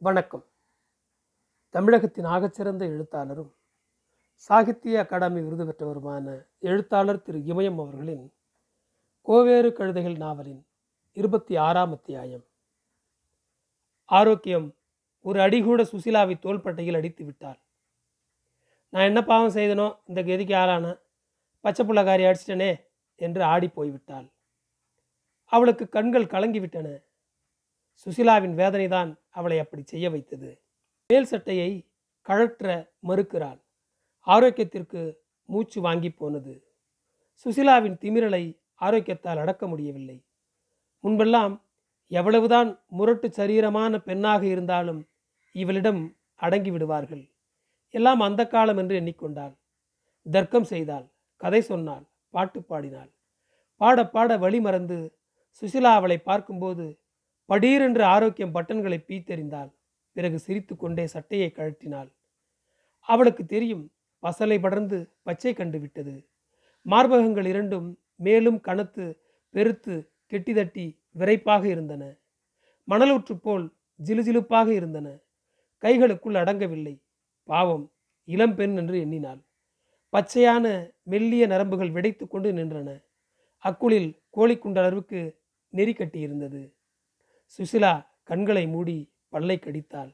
வணக்கம். தமிழகத்தின் ஆகச்சிறந்த எழுத்தாளரும் சாகித்ய அகாடமி விருது பெற்றவருமான எழுத்தாளர் திரு இமயம் அவர்களின் கோவேறு கழுதைகள் நாவலின் இருபத்தி ஆறாம் அத்தியாயம். ஆரோக்கியம் ஒரு அடிகூட சுசிலாவை தோள்பட்டையில் அடித்து விட்டாள். நான் என்ன பாவம் செய்தனோ இந்த கதிக்கு ஆளான பச்சை புள்ளக்காரி அடிச்சிட்டனே என்று ஆடி போய்விட்டாள். அவளுக்கு கண்கள் கலங்கிவிட்டன. சுசிலாவின் வேதனைதான் அவளை அப்படி செய்ய வைத்தது. மேல் சட்டையை கழற்ற மறுக்கிறாள். ஆரோக்கியத்திற்கு மூச்சு வாங்கி போனது. சுசிலாவின் திமிரலை ஆரோக்கியத்தால் அடக்க முடியவில்லை. முன்பெல்லாம் எவ்வளவுதான் முரட்டு சரீரமான பெண்ணாக இருந்தாலும் இவளிடம் அடங்கி விடுவார்கள். எல்லாம் அந்த காலம் என்று எண்ணிக்கொண்டாள். தர்க்கம் செய்தாள். கதை சொன்னாள். பாட்டு பாடினாள். பாட பாட வழி மறந்து சுசிலா அவளை பார்க்கும்போது படீரென்று ஆரோக்கியம் பட்டன்களை பீத்தெறிந்தாள். பிறகு சிரித்து கொண்டே சட்டையை கழட்டினாள் அவளுக்கு தெரியும் பசலை படர்ந்து பச்சை கண்டு விட்டது. மார்பகங்கள் இரண்டும் மேலும் கனத்து பெருத்து கெட்டிதட்டி விரைப்பாக இருந்தன. மணலூற்று போல் ஜிலுஜிலுப்பாக இருந்தன. கைகளுக்குள் அடங்கவில்லை. பாவம் இளம் பெண் என்று எண்ணினாள். பச்சையான மெல்லிய நரம்புகள் வெடைத்து கொண்டு நின்றன. அக்குளில் கோழிக்குண்டளவுக்கு நெறி கட்டியிருந்தது. சுசிலா கண்களை மூடி பல்லை கடித்தாள்.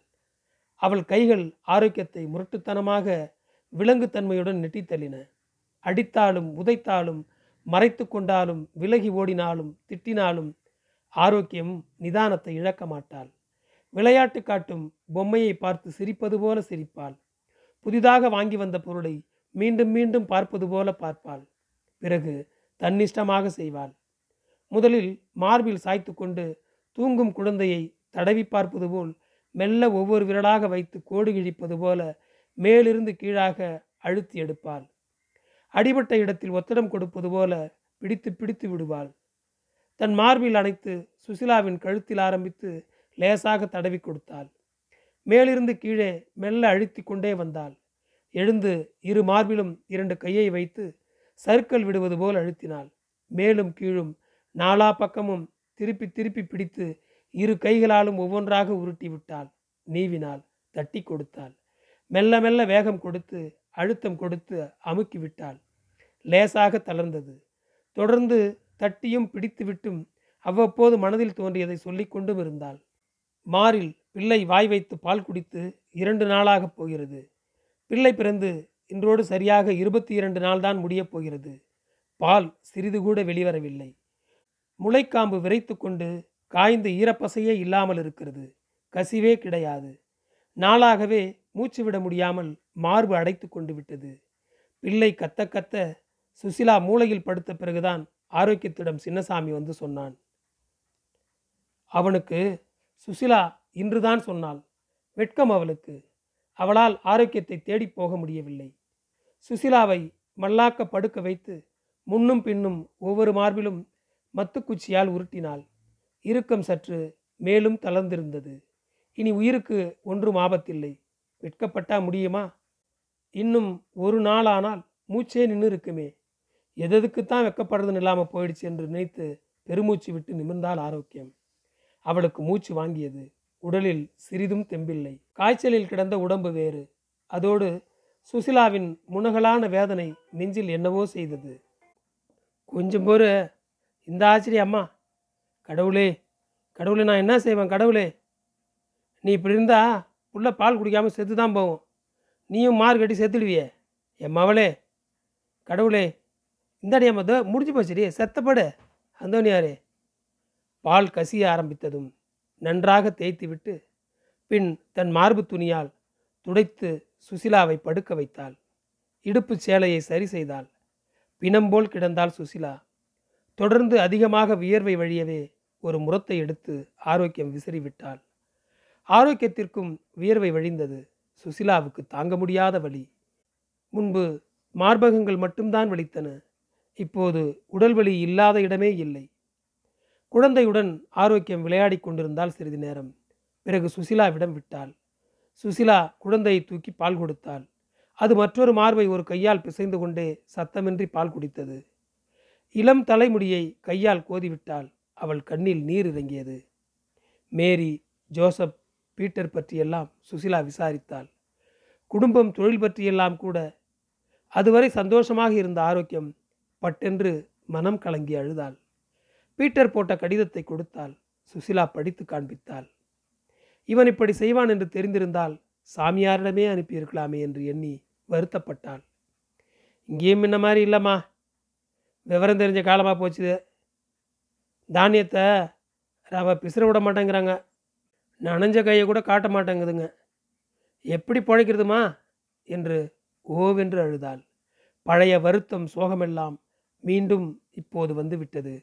அவள் கைகள் ஆரோக்கியத்தை முரட்டுத்தனமாக விலங்குத்தன்மையுடன் நெட்டித்தள்ளின. அடித்தாலும் உதைத்தாலும் மறைத்து கொண்டாலும் விலகி ஓடினாலும் திட்டினாலும் ஆரோக்கியம் நிதானத்தை இழக்க மாட்டாள். விளையாட்டு காட்டும் பொம்மையை பார்த்து சிரிப்பது போல சிரிப்பாள். புதிதாக வாங்கி வந்த பொருளை மீண்டும் மீண்டும் பார்ப்பது போல பார்ப்பாள். பிறகு தன்னிஷ்டமாக செய்வாள். முதலில் மார்பில் சாய்த்து கொண்டு தூங்கும் குழந்தையை தடவி பார்ப்பது போல் மெல்ல ஒவ்வொரு விரலாக வைத்து கோடு கிழிப்பது போல மேலிருந்து கீழாக அழுத்தி எடுப்பாள். அடிபட்ட இடத்தில் ஒத்தடம் கொடுப்பது போல பிடித்து பிடித்து விடுவாள். தன் மார்பில் அணைத்து சுசிலாவின் கழுத்தில் ஆரம்பித்து லேசாக தடவி கொடுத்தாள். மேலிருந்து கீழே மெல்ல அழுத்தி கொண்டே வந்தாள். எழுந்து இரு மார்பிலும் இரண்டு கையை வைத்து சறுக்கல் விடுவது போல் அழுத்தினாள். மேலும் கீழும் நாலா பக்கமும் திருப்பி திருப்பி பிடித்து இரு கைகளாலும் ஒவ்வொன்றாக உருட்டி விட்டாள். நீவினாள் தட்டி கொடுத்தாள். மெல்ல மெல்ல வேகம் கொடுத்து அழுத்தம் கொடுத்து அமுக்கி விட்டாள். லேசாக தளர்ந்தது. தொடர்ந்து தட்டியும் பிடித்துவிட்டும் அவ்வப்போது மனதில் தோன்றியதை சொல்லி கொண்டும் இருந்தாள். மாறில் பிள்ளை வாய் வைத்து பால் குடித்து இரண்டு நாளாகப் போகிறது. பிள்ளை பிறந்து இன்றோடு சரியாக இருபத்தி இரண்டு நாள் தான் முடியப் போகிறது. பால் சிறிது கூட வெளிவரவில்லை. முளைக்காம்பு விரைத்து கொண்டு காய்ந்து ஈரப்பசையே இல்லாமல் இருக்கிறது. கசிவே கிடையாது. நாளாகவே மூச்சு விட முடியாமல் மார்பு அடைத்து கொண்டு விட்டது. பிள்ளை கத்த கத்த சுசிலா மூளையில் படுத்த பிறகுதான் ஆரோக்கியத்திடம் சின்னசாமி வந்து சொன்னான். அவனுக்கு சுசிலா இன்றுதான் சொன்னாள். வெட்கம் அவளுக்கு. அவளால் ஆரோக்கியத்தை தேடி போக முடியவில்லை. சுசிலாவை மல்லாக்க படுக்க வைத்து முன்னும் பின்னும் ஒவ்வொரு மார்பிலும் மத்துக்குச்சியால் உருட்டினாள். இறுக்கம் சற்று மேலும் தளர்ந்திருந்தது. இனி உயிருக்கு ஒன்றும் ஆபத்தில்லை. வெட்கப்பட்டா முடியுமா? இன்னும் ஒரு நாள் ஆனால் மூச்சே நின்று இருக்குமே எதற்குத்தான் வெக்கப்படுறதுன்னு இல்லாமல் போயிடுச்சு என்று நினைத்து பெருமூச்சு விட்டு நிமிர்ந்தால் ஆரோக்கியம். அவளுக்கு மூச்சு வாங்கியது. உடலில் சிறிதும் தெம்பில்லை. காய்ச்சலில் கிடந்த உடம்பு வேறு. அதோடு சுசிலாவின் முனகலான வேதனை நெஞ்சில் என்னவோ செய்தது. கொஞ்சம் பொறு இந்த ஆச்சரிய அம்மா கடவுளே கடவுளே நான் என்ன செய்வேன் கடவுளே? நீ இப்படி இருந்தா புள்ள பால் குடிக்காமல் செத்து தான் போகும். நீயும் மார்க் கட்டி செத்துடுவியே. என் மவளே கடவுளே இந்தாடி அம்மா தோ முடிஞ்சு போச்சுடி செத்தப்படு. அந்தோனியாரே பால் கசிய ஆரம்பித்ததும் நன்றாக தேய்த்து விட்டு பின் தன் மார்பு துணியால் துடைத்து சுசிலாவை படுக்க வைத்தாள். இடுப்பு சேலையை சரி செய்தாள். பிணம்போல் கிடந்தாள் சுசிலா. தொடர்ந்து அதிகமாக வியர்வை வழியவே ஒரு முரத்தை எடுத்து ஆரோக்கியம் விசிறிவிட்டாள். ஆரோக்கியத்திற்கும் வியர்வை வழிந்தது சுசிலாவுக்கு தாங்க முடியாத வலி. முன்பு மார்பகங்கள் மட்டும்தான் வலித்தன இப்போது உடல் வலி இல்லாத இடமே இல்லை. குழந்தையுடன் ஆரோக்கியம் விளையாடி கொண்டிருந்தால் சிறிது நேரம். பிறகு சுசிலாவிடம் விட்டாள். சுசிலா குழந்தையை தூக்கி பால் கொடுத்தாள். அது மற்றொரு மார்பை ஒரு கையால் பிசைந்து கொண்டே சத்தமின்றி பால் குடித்தது. இளம் தலைமுடியை கையால் கோதிவிட்டாள் அவள் கண்ணில் நீர் இறங்கியது. மேரி ஜோசப் பீட்டர் பற்றியெல்லாம் சுசிலா விசாரித்தாள். குடும்பம் தொழில் பற்றியெல்லாம் கூட. அதுவரை சந்தோஷமாக இருந்த ஆரோக்கியம் பட்டென்று மனம் கலங்கி அழுதாள். பீட்டர் போட்ட கடிதத்தை கொடுத்தாள். சுசிலா படித்து காண்பித்தாள். இவன் இப்படி செய்வான் என்று தெரிந்திருந்தால் சாமியாரிடமே அனுப்பியிருக்கலாமே என்று எண்ணி வருத்தப்பட்டாள். இங்கேயும் முன்ன மாதிரி இல்லைம்மா. விவரம் தெரிஞ்ச காலமாக போச்சுது. தானியத்தை ரவை பிசுற விட மாட்டேங்கிறாங்க. நனைஞ்ச கையை கூட காட்ட மாட்டேங்குதுங்க. எப்படி பிழைக்கிறதுமா? என்று ஓவென்று அழுதாள். பழைய வருத்தம் சோகமெல்லாம் மீண்டும் இப்போது வந்து விட்டது.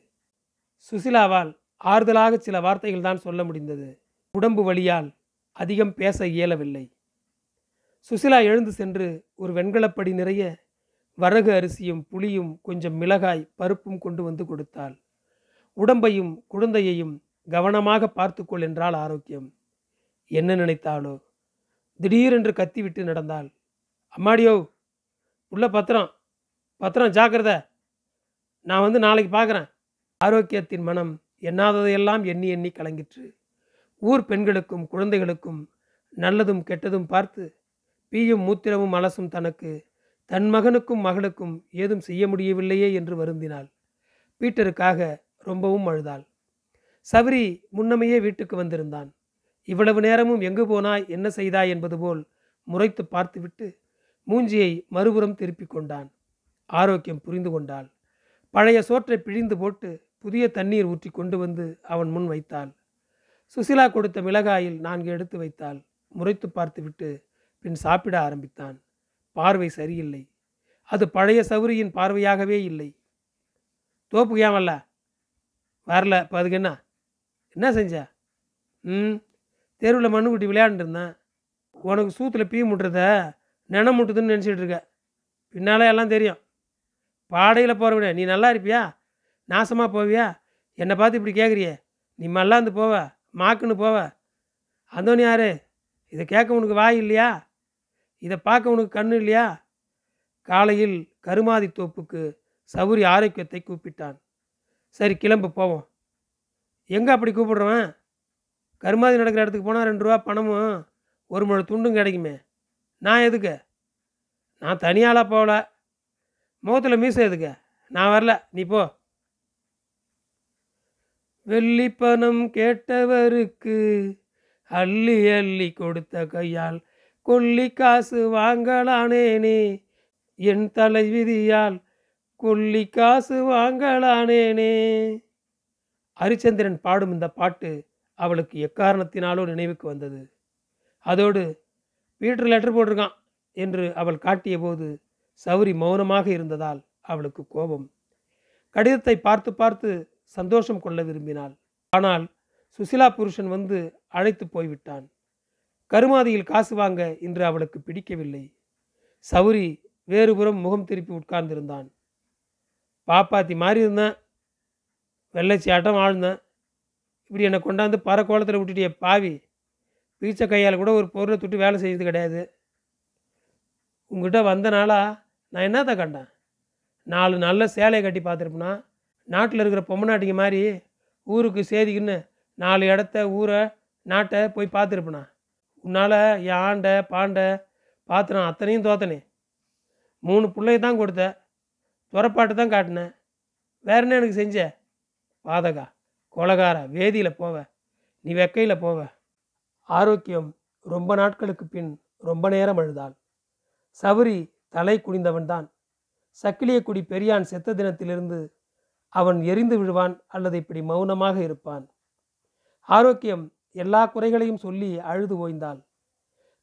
சுசிலாவால் ஆறுதலாக சில வார்த்தைகள் தான் சொல்ல முடிந்தது. உடம்பு வழியால் அதிகம் பேச இயலவில்லை. சுசிலா எழுந்து சென்று ஒரு வெண்கலப்படி நிறைய வரகு அரிசியும் புளியும் கொஞ்சம் மிளகாய் பருப்பும் கொண்டு வந்து கொடுத்தாள். உடம்பையும் குழந்தையையும் கவனமாக பார்த்துக்கொள் என்றால் ஆரோக்கியம். என்ன நினைத்தாளோ? திடீரென்று கத்திவிட்டு நடந்தாள். அம்மாடியோ உள்ள பத்திரம் பத்திரம் ஜாக்கிரத. நான் வந்து நாளைக்கு பார்க்குறேன் ஆரோக்கியத்தின் மனம் எண்ணாததையெல்லாம் எண்ணி எண்ணி கலங்கிற்று. ஊர் பெண்களுக்கும் குழந்தைகளுக்கும் நல்லதும் கெட்டதும் பார்த்து பீயும் மூத்திரமும் அலசும் தனக்கு தன் மகனுக்கும் மகளுக்கும் ஏதும் செய்ய முடியவில்லையே என்று வருந்தினாள். பீட்டருக்காக ரொம்பவும் அழுதாள். சவரி முன்னமையே வீட்டுக்கு வந்திருந்தான். இவ்வளவு நேரமும் எங்கு போனாய் என்ன செய்தாய் என்பது போல் முறைத்து பார்த்துவிட்டு மூஞ்சியை மறுபுறம் திருப்பிக் கொண்டான். ஆரோக்கியம் புரிந்து கொண்டாள். பழைய சோற்றை பிழிந்து போட்டு புதிய தண்ணீர் ஊற்றி கொண்டு வந்து அவன் முன் வைத்தாள். சுசிலா கொடுத்த மிளகாயில் நான்கு எடுத்து வைத்தாள். முறைத்து பார்த்துவிட்டு பின் சாப்பிட ஆரம்பித்தான். பார்வை சரியில்லை. அது பழைய சௌரியின் பார்வையாகவே இல்லை. தோப்புக்கு ஏன் வரல? வரல. இப்போ அதுக்கு என்ன? என்ன செஞ்ச? ம் தெருவில் மண்ணுக்குட்டி விளையாண்டுருந்தேன் இருந்தேன். உனக்கு சூத்தில் பீ முட்டுறத நினம் முட்டுதுன்னு நினச்சிட்டு இருக்க. பின்னாலே எல்லாம் தெரியும். பாடையில் போகிறவிட நீ நல்லா இருப்பியா? நாசமாக போவியா? என்னை பார்த்து இப்படி கேட்குறியே நீ மல்லாந்து போவ மாக்குன்னு போவ. அந்தோனி யாரு? இதை கேட்க உனக்கு வாய் இல்லையா? இதை பார்க்க உனக்கு கண்ணு இல்லையா? காலையில் கருமாதி தோப்புக்கு சௌரி ஆரோக்கியத்தை கூப்பிட்டான். சரி கிளம்பு போவோம். எங்கே அப்படி கூப்பிடுறவன்? கருமாதி நடக்கிற இடத்துக்கு போனால் ரெண்டு ரூபா பணமும் ஒரு முழு துண்டும் கிடைக்குமே. நான் எதுக்கு? நான் தனியாளாக போகல. முகத்தில் மீச எதுக்க? நான் வரல. நீ போ. வெள்ளி பணம் கேட்டவருக்கு அள்ளி அள்ளி கொடுத்த கையால் கொல்லி காசு வாங்கலானேனே என் தலை விதியால் கொல்லி காசு வாங்கலானேனே ஹரிச்சந்திரன் பாடும் இந்த பாட்டு அவளுக்கு எக்காரணத்தினாலோ நினைவுக்கு வந்தது. அதோடு வீட்டில் லெட்டர் போட்டிருக்கான் என்று அவள் காட்டிய போது சௌரி மௌனமாக இருந்ததால் அவளுக்கு கோபம். கடிதத்தை பார்த்து பார்த்து சந்தோஷம் கொள்ள விரும்பினாள். ஆனால் சுசிலா புருஷன் வந்து அழைத்து போய்விட்டான். கருமாதியில் காசு வாங்க இன்று அவளுக்கு பிடிக்கவில்லை. சௌரி வேறுபுறம் முகம் திருப்பி உட்கார்ந்திருந்தான். பாப்பாத்தி மாறி இருந்தேன் வெள்ளைச்சி ஆழ்ந்தேன் இப்படி என்னை கொண்டாந்து பறக்கோலத்தில் விட்டுட்டிய பாவி. பீச்ச கையால் கூட ஒரு பொருளை தொட்டு வேலை செய்யறது கிடையாது. உங்ககிட்ட வந்தனாலா நான் என்னத்தை கண்டேன்? நாலு நல்ல சேலையை கட்டி பார்த்துருப்பேனா? நாட்டில் இருக்கிற பொம்மநாட்டிங்க மாதிரி ஊருக்கு சேதிக்குன்னு நாலு இடத்த ஊரை நாட்டை போய் பார்த்துருப்பேனா? உன்னால் என் பாண்ட பாத்திரம் அத்தனையும் தோத்தனே. மூணு பிள்ளைய தான் கொடுத்த. துறப்பாட்டு தான் காட்டினேன் வேற என்ன எனக்கு செஞ்ச? பாதகா கொலகார வேதியில் போவ. நீ வெக்கையில் போவ. ஆரோக்கியம் ரொம்ப நாட்களுக்கு பின் ரொம்ப நேரம் அழுதாள். சவுரி தலை குனிந்தவன்தான் சக்கிலியக்குடி பெரியான் செத்த தினத்திலிருந்து அவன் எரிந்து விழுவான் அல்லது இப்படி மௌனமாக இருப்பான். ஆரோக்கியம் எல்லா குறைகளையும் சொல்லி அழுது ஓய்ந்தாள்.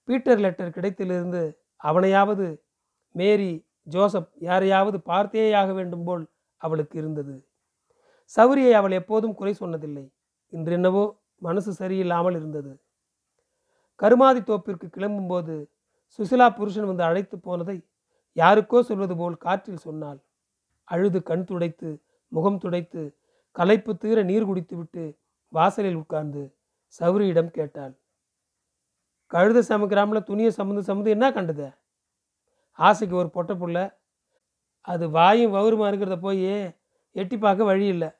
பீட்டர் லெட்டர் கிடைத்திலிருந்து அவனையாவது மேரி ஜோசப் யாரையாவது பார்த்தேயாக வேண்டும் போல் அவளுக்கு இருந்தது. சௌரியை அவள் எப்போதும் குறை சொன்னதில்லை. இன்றென்னவோ மனசு சரியில்லாமல் இருந்தது. கருமாதி தோப்பிற்கு கிளம்பும்போது சுசிலா புருஷன் வந்து அழைத்து போனதை யாருக்கோ சொல்வது போல் காற்றில் சொன்னாள். அழுது கண் துடைத்து முகம் துடைத்து களைப்பு தீர நீர் குடித்துவிட்டு வாசலில் உட்கார்ந்து சௌரியிடம் கேட்டாள். கழுத சமைக்கிறாமல துணியை சமந்து சமந்து என்ன கண்டது? ஆசைக்கு ஒரு பொட்டை புள்ள. அது வாயும் வவுருமா இருக்கிறத போய் எட்டி பார்க்க வழி இல்லை.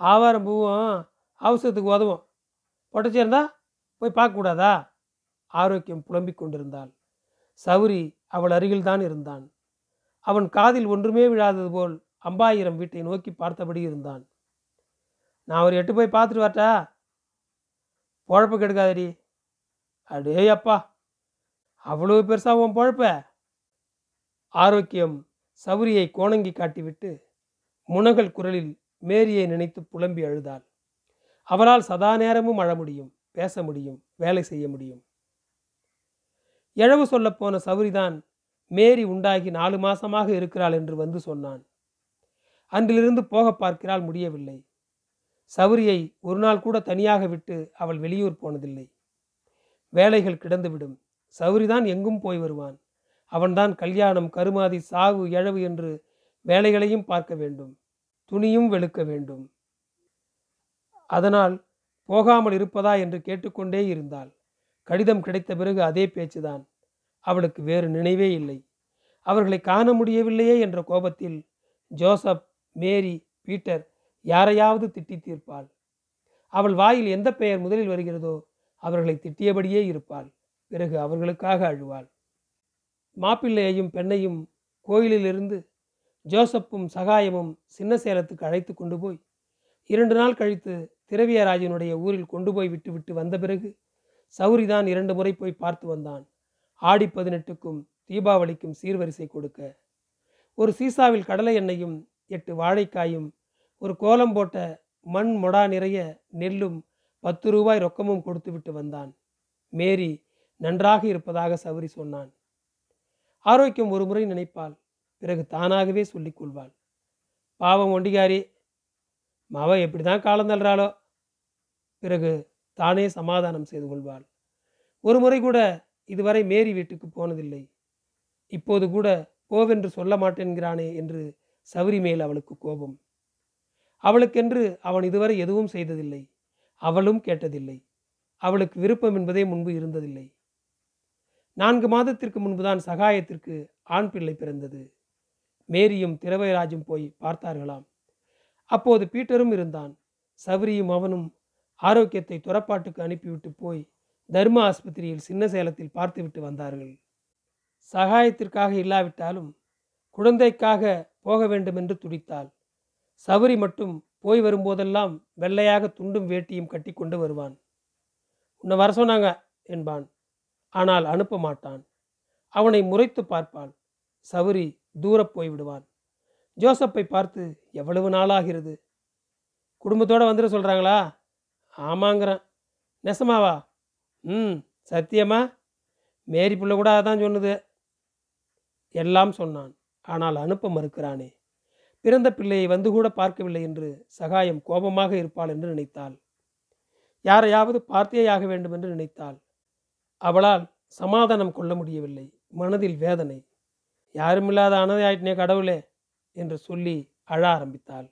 ஆவாரம் பூவும் அவசரத்துக்கு உதவும். பொட்டச்சேர்ந்தா போய் பார்க்கக்கூடாதா ஆரோக்கியம் புலம்பிக் கொண்டிருந்தாள். சௌரி அவள் அருகில்தான் இருந்தான். அவன் காதில் ஒன்றுமே விழாதது போல் அம்பாயிரம் வீட்டை நோக்கி பார்த்தபடி இருந்தான். நான் ஒரு எட்டு போய் பார்த்துட்டு வரட்டா? பொழப்பு கெடுக்காதடி. அடே அப்பா அவ்வளோ பெருசாக உன் பொழப்ப? ஆரோக்கியம் சௌரியை கோணங்கி காட்டிவிட்டு முனகல் குரலில் மேரியை நினைத்து புலம்பி அழுதாள். அவளால் சதா நேரமும் அழ முடியும் பேச முடியும் வேலை செய்ய முடியும். எழவு சொல்லப்போன சௌரிதான் மேரி உண்டாகி நாலு மாசமாக இருக்கிறாள் என்று வந்து சொன்னான். அன்றிலிருந்து போக பார்க்கிறாள் முடியவில்லை. சௌரியை ஒரு நாள் கூட தனியாக விட்டு அவள் வெளியூர் போனதில்லை. வேலைகள் கிடந்துவிடும். சௌரிதான் எங்கும் போய் வருவான். அவன்தான் கல்யாணம் கருமாதி சாவு எழவு என்று வேலைகளையும் பார்க்க வேண்டும். துணியும் வெளுக்க வேண்டும். அதனால் போகாமல் இருப்பதா என்று கேட்டுக்கொண்டே இருந்தாள். கடிதம் கிடைத்த பிறகு அதே பேச்சுதான். அவளுக்கு வேறு நினைவே இல்லை. அவர்களை காண முடியவில்லையே என்ற கோபத்தில் ஜோசப் மேரி பீட்டர் யாரையாவது திட்டி தீர்ப்பாள். அவள் வாயில் எந்த பெயர் முதலில் வருகிறதோ அவர்களை திட்டியபடியே இருப்பாள். பிறகு அவர்களுக்காக அழுவாள். மாப்பிள்ளையையும் பெண்ணையும் கோயிலிலிருந்து ஜோசப்பும் சகாயமும் சின்ன சேலத்துக்கு அழைத்து கொண்டு போய் இரண்டு நாள் கழித்து திரவியராஜனுடைய ஊரில் கொண்டு போய் விட்டுவிட்டு வந்த பிறகு சௌரிதான் இரண்டு முறை போய் பார்த்து வந்தான். ஆடி பதினெட்டுக்கும் தீபாவளிக்கும் சீர்வரிசை கொடுக்க. ஒரு சீசாவில் கடலை எண்ணெயும் எட்டு வாழைக்காயும் ஒரு கோலம் போட்ட மண் மொடா நிறைய நெல்லும் பத்து ரூபாய் ரொக்கமும் கொடுத்துவிட்டு வந்தான். மேரி நன்றாக இருப்பதாக சௌரி சொன்னான். ஆரோக்கியம் ஒரு முறை நினைப்பாள் பிறகு தானாகவே சொல்லிக் கொள்வாள். பாவம் ஒண்டிகாரி மாவ எப்படி தான் காலம் தள்ளுறாளோ? பிறகு தானே சமாதானம் செய்து கொள்வாள். ஒரு முறை கூட இதுவரை மேரி வீட்டுக்கு போனதில்லை. இப்போது கூட போவென்று சொல்ல மாட்டேன்கிறானே என்று சௌரி மேல் அவளுக்கு கோபம். அவளுக்கென்று அவன் இதுவரை எதுவும் செய்ததில்லை. அவளும் கேட்டதில்லை. அவளுக்கு விருப்பம் என்பதே முன்பு இருந்ததில்லை. நான்கு மாதத்திற்கு முன்புதான் சகாயத்திற்கு ஆண் பிள்ளை பிறந்தது. மேரியும் திரவைராஜும் போய் பார்த்தார்களாம். அப்போது பீட்டரும் இருந்தான். சவரியும் அவனும் ஆரோக்கியத்தை துறப்பாட்டுக்கு அனுப்பிவிட்டு போய் தர்ம ஆஸ்பத்திரியில் சின்ன சேலத்தில் பார்த்துவிட்டு வந்தார்கள். சகாயத்திற்காக இல்லாவிட்டாலும் குழந்தைக்காக போக வேண்டும் என்று துடித்தாள். சவரி மட்டும் போய் வரும்போதெல்லாம் வெள்ளையாக துண்டும் வேட்டியும் கட்டி கொண்டு வருவான். உன்னை வர சொன்னாங்க என்பான். ஆனால் அனுப்ப மாட்டான். அவனை முறைத்து பார்ப்பாள் சவுரி தூரப் போய்விடுவான் ஜோசப்பை பார்த்து எவ்வளவு நாளாகிறது? குடும்பத்தோடு வந்துட சொல்கிறாங்களா ஆமாங்கிறேன். நெசமாவா? ம் சத்தியமா? மேரி பிள்ளை கூட அதான் சொன்னது. எல்லாம் சொன்னான். ஆனால் அனுப்ப மறுக்கிறானே. பிறந்த பிள்ளையை வந்து கூட பார்க்கவில்லை என்று சகாயம் கோபமாக இருப்பாள் என்று நினைத்தாள். யாரையாவது பார்த்தே ஆக வேண்டும் என்று நினைத்தாள். அவளால் சமாதானம் கொள்ள முடியவில்லை. மனதில் வேதனை யாருமில்லாத அனதையாயிட்டே கடவுளே என்று சொல்லி அழ ஆரம்பித்தாள்.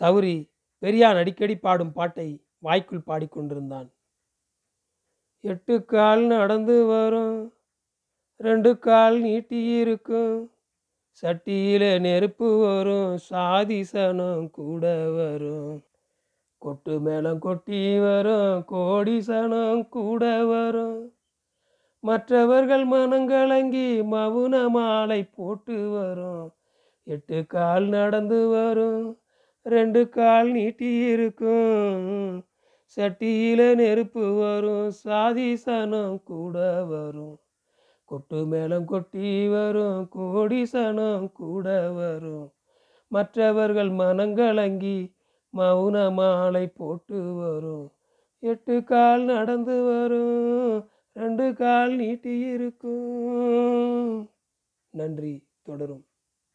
சௌரி பெரியான் அடிக்கடி பாடும் பாட்டை வாய்க்குள் பாடிக்கொண்டிருந்தான் எட்டு கால் நடந்து வரும் ரெண்டு கால் நீட்டி இருக்கும் சட்டியில் நெருப்பு வரும் சாதிசனம் கூட வரும். கொட்டு மேளம் கொட்டி வரும் கோடி சனம் கூட வரும். மற்றவர்கள் மனங்கலங்கி மவுன மாலை போட்டு வரும். எட்டு கால் நடந்து வரும் ரெண்டு கால் நீட்டி இருக்கும். சட்டியில் நெருப்பு வரும் சாதி சனம் கூட வரும். கொட்டு மேளம் கொட்டி வரும் கோடி சனம் கூட வரும். மற்றவர்கள் மனங்கலங்கி மௌன மாலை போட்டு வரும். எட்டு கால் நடந்து வரும் ரெண்டு கால் நீட்டி இருக்கும். நன்றி தொடரும்.